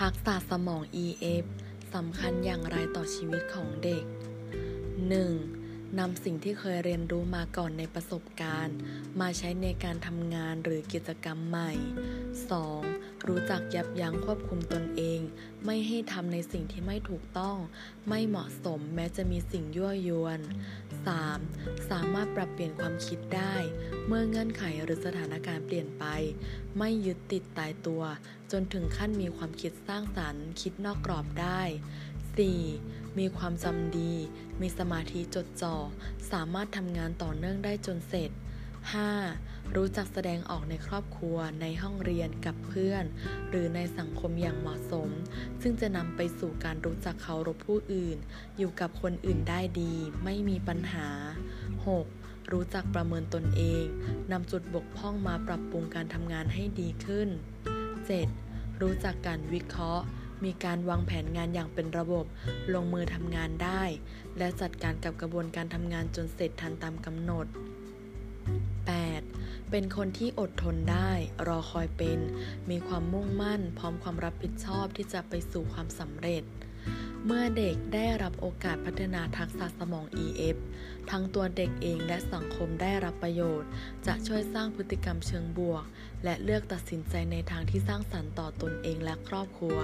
ทักษะสมอง EF สำคัญอย่างไรต่อชีวิตของเด็ก 1. นำสิ่งที่เคยเรียนรู้มาก่อนในประสบการณ์ มาใช้ในการทำงานหรือกิจกรรมใหม่ 2. รู้จักยับยั้งควบคุมตนเอง ไม่ให้ทำในสิ่งที่ไม่ถูกต้อง ไม่เหมาะสมแม้จะมีสิ่งยั่วยวน 3. สามารถปรับเปลี่ยนความคิดได้ เมื่อเงื่อนไขหรือสถานการณ์เปลี่ยนไป ไม่ยึดติดตายตัว จนถึงขั้นมีความคิดสร้างสรรค์ คิดนอกกรอบได้ 4. มีความจำดี มีสมาธิจดจ่อ สามารถทำงานต่อเนื่องได้จนเสร็จ 5. รู้จักแสดงออกในครอบครัว ในห้องเรียนกับเพื่อน หรือในสังคมอย่างเหมาะสม ซึ่งจะนำไปสู่การรู้จักเคารพผู้อื่น อยู่กับคนอื่นได้ดี ไม่มีปัญหา 6. รู้จักประเมินตนเองนำจุดบกพร่องมาปรับปรุงการทำงานให้ดีขึ้น 7. รู้จักการวิเคราะห์มีการวางแผนงานอย่างเป็นระบบ ลงมือทำงานได้ และจัดการกับกระบวนการทำงานจนเสร็จทันตามกำหนด 8. เป็นคนที่อดทนได้ รอคอยเป็น มีความมุ่งมั่น พร้อมความรับผิดชอบที่จะไปสู่ความสำเร็จ เมื่อเด็กได้รับโอกาสพัฒนาทักษะสมอง EF ทั้งตัวเด็กเองและสังคมได้รับประโยชน์ จะช่วยสร้างพฤติกรรมเชิงบวก และเลือกตัดสินใจในทางที่สร้างสรรค์ต่อตนเองและครอบครัว